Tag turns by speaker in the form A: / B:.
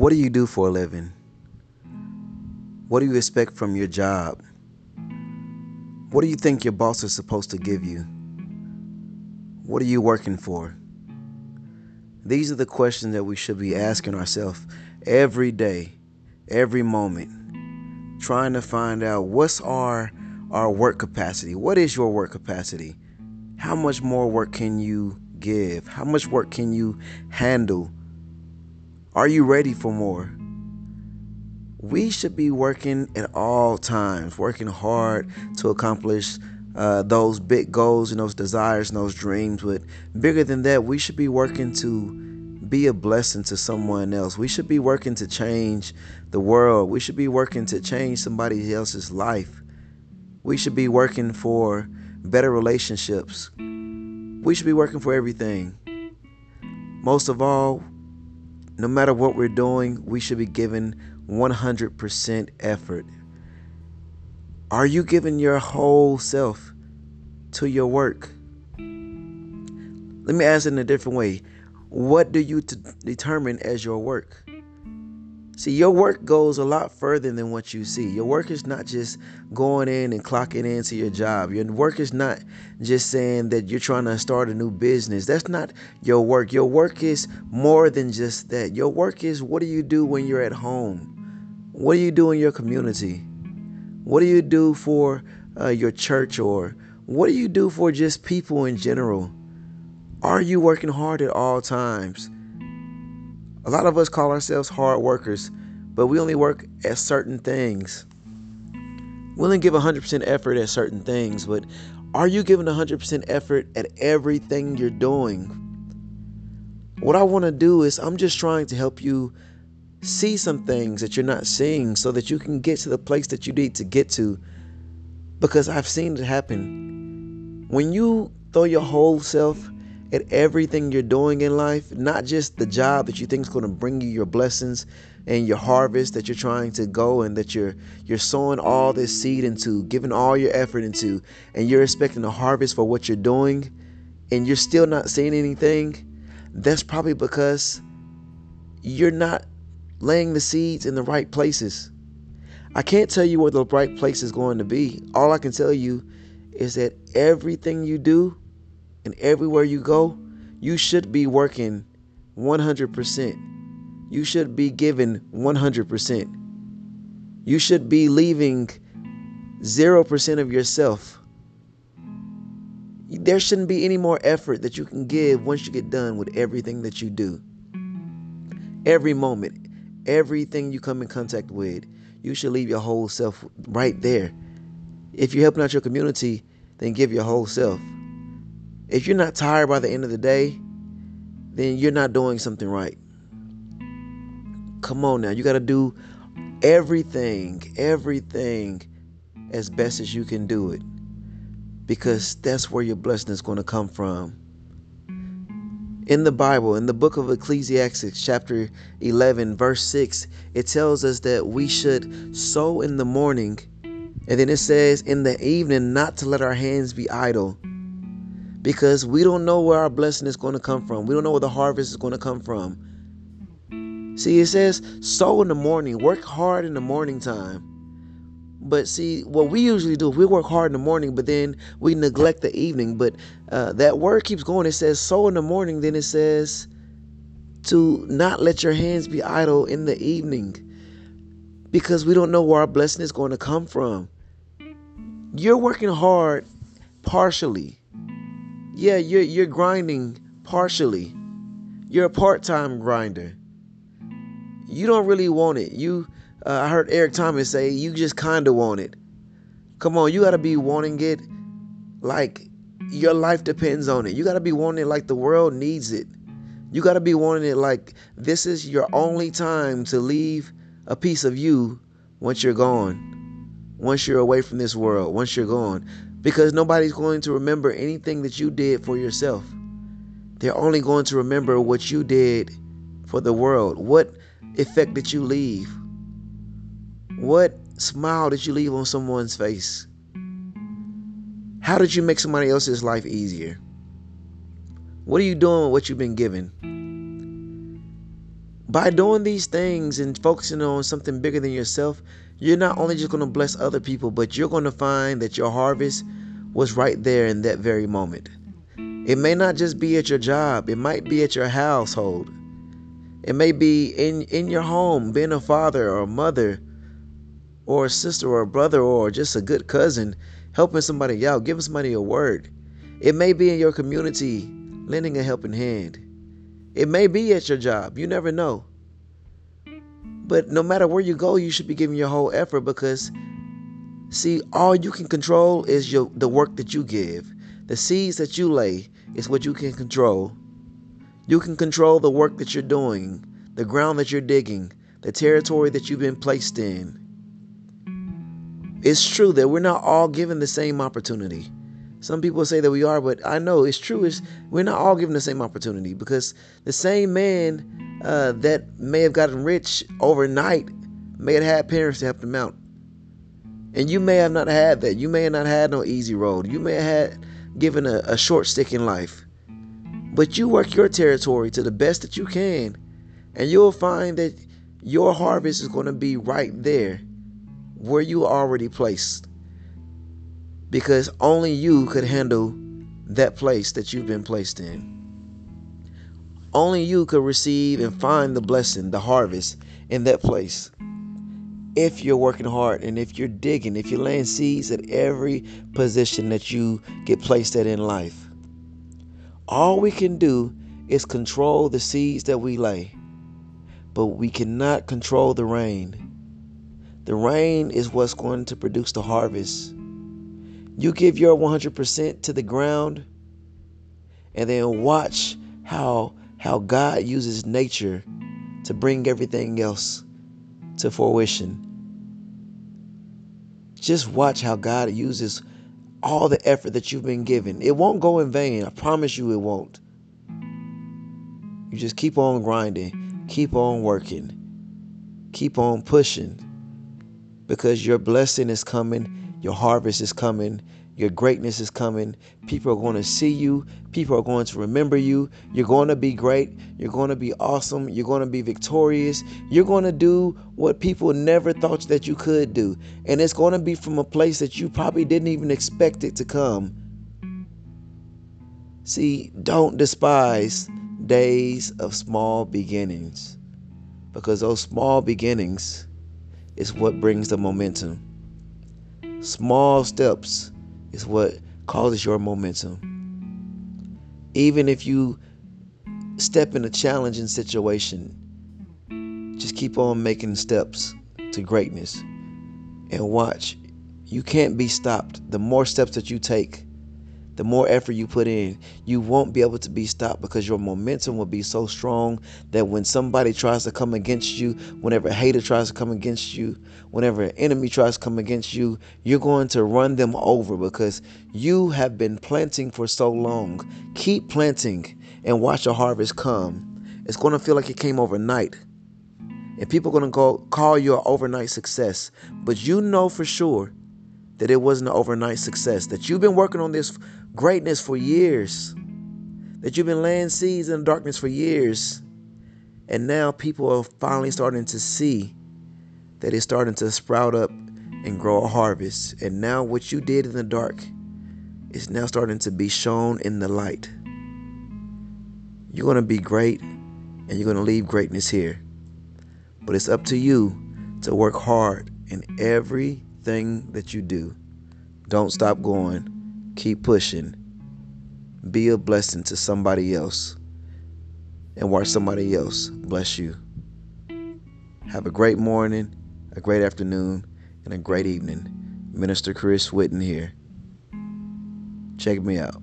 A: What do you do for a living? What do you expect from your job? What do you think your boss is supposed to give you? What are you working for? These are the questions that we should be asking ourselves every day, every moment, trying to find out what's our our work capacity. What is your work capacity? How much more work can you give? How much work can you handle? Are you ready for more? We should be working at all times, working hard to accomplish uh, those big goals and those desires and those dreams. But bigger than that, we should be working to be a blessing to someone else. We should be working to change the world. We should be working to change somebody else's life. We should be working for better relationships. We should be working for everything. Most of all, no matter what we're doing, we should be giving 100% effort. Are you giving your whole self to your work? Let me ask it in a different way. What do you t- determine as your work? See, your work goes a lot further than what you see. Your work is not just going in and clocking into your job. Your work is not just saying that you're trying to start a new business. That's not your work. Your work is more than just that. Your work is what do you do when you're at home? What do you do in your community? What do you do for uh, your church or what do you do for just people in general? Are you working hard at all times? A lot of us call ourselves hard workers, but we only work at certain things. We only give 100% effort at certain things, but are you giving 100% effort at everything you're doing? What I want to do is, I'm just trying to help you see some things that you're not seeing so that you can get to the place that you need to get to. Because I've seen it happen. When you throw your whole self at everything you're doing in life, not just the job that you think is going to bring you your blessings and your harvest that you're trying to go and that you're you're sowing all this seed into, giving all your effort into, and you're expecting a harvest for what you're doing, and you're still not seeing anything, that's probably because you're not laying the seeds in the right places. I can't tell you where the right place is going to be. All I can tell you is that everything you do and everywhere you go, you should be working 100%. You should be giving 100%. You should be leaving 0% of yourself. There shouldn't be any more effort that you can give once you get done with everything that you do. Every moment, everything you come in contact with, you should leave your whole self right there. If you're helping out your community, then give your whole self. If you're not tired by the end of the day, then you're not doing something right. Come on now, you got to do everything, everything as best as you can do it. Because that's where your blessing is going to come from. In the Bible, in the book of Ecclesiastes, chapter 11, verse 6, it tells us that we should sow in the morning, and then it says, in the evening, not to let our hands be idle because we don't know where our blessing is going to come from. We don't know where the harvest is going to come from. See, it says sow in the morning, work hard in the morning time. But see, what we usually do, we work hard in the morning, but then we neglect the evening. But uh, that word keeps going. It says sow in the morning, then it says to not let your hands be idle in the evening because we don't know where our blessing is going to come from. You're working hard partially yeah, you're you're grinding partially. You're a part-time grinder. You don't really want it. You uh, I heard Eric Thomas say you just kind of want it. Come on, you got to be wanting it like your life depends on it. You got to be wanting it like the world needs it. You got to be wanting it like this is your only time to leave a piece of you once you're gone. Once you're away from this world, once you're gone because nobody's going to remember anything that you did for yourself. They're only going to remember what you did for the world. What effect did you leave? What smile did you leave on someone's face? How did you make somebody else's life easier? What are you doing with what you've been given? by doing these things and focusing on something bigger than yourself, you're not only just going to bless other people, but you're going to find that your harvest was right there in that very moment. It may not just be at your job, it might be at your household. It may be in, in your home, being a father or a mother or a sister or a brother or just a good cousin, helping somebody out, giving somebody a word. It may be in your community, lending a helping hand. It may be at your job. You never know. But no matter where you go, you should be giving your whole effort because see, all you can control is your the work that you give. The seeds that you lay is what you can control. You can control the work that you're doing, the ground that you're digging, the territory that you've been placed in. It's true that we're not all given the same opportunity. Some people say that we are, but I know it's true. Is we're not all given the same opportunity because the same man uh, that may have gotten rich overnight may have had parents to help them out, and you may have not had that. You may have not had no easy road. You may have had given a, a short stick in life, but you work your territory to the best that you can, and you'll find that your harvest is going to be right there where you already placed because only you could handle that place that you've been placed in. Only you could receive and find the blessing, the harvest in that place. If you're working hard and if you're digging, if you're laying seeds at every position that you get placed at in life, all we can do is control the seeds that we lay, but we cannot control the rain. The rain is what's going to produce the harvest. You give your 100% to the ground and then watch how how God uses nature to bring everything else to fruition. Just watch how God uses all the effort that you've been given. It won't go in vain. I promise you it won't. You just keep on grinding, keep on working, keep on pushing because your blessing is coming your harvest is coming. Your greatness is coming. People are going to see you. People are going to remember you. You're going to be great. You're going to be awesome. You're going to be victorious. You're going to do what people never thought that you could do. And it's going to be from a place that you probably didn't even expect it to come. See, don't despise days of small beginnings because those small beginnings is what brings the momentum. Small steps is what causes your momentum. Even if you step in a challenging situation, just keep on making steps to greatness and watch. You can't be stopped. The more steps that you take, the more effort you put in, you won't be able to be stopped because your momentum will be so strong that when somebody tries to come against you, whenever a hater tries to come against you, whenever an enemy tries to come against you, you're going to run them over because you have been planting for so long. Keep planting and watch the harvest come. It's going to feel like it came overnight. And people are going to go call you an overnight success. But you know for sure that it wasn't an overnight success, that you've been working on this greatness for years, that you've been laying seeds in the darkness for years. And now people are finally starting to see that it's starting to sprout up and grow a harvest. And now what you did in the dark is now starting to be shown in the light. You're going to be great and you're going to leave greatness here. But it's up to you to work hard in everything that you do. Don't stop going Keep pushing. Be a blessing to somebody else. And watch somebody else bless you. Have a great morning, a great afternoon, and a great evening. Minister Chris Whitten here. Check me out.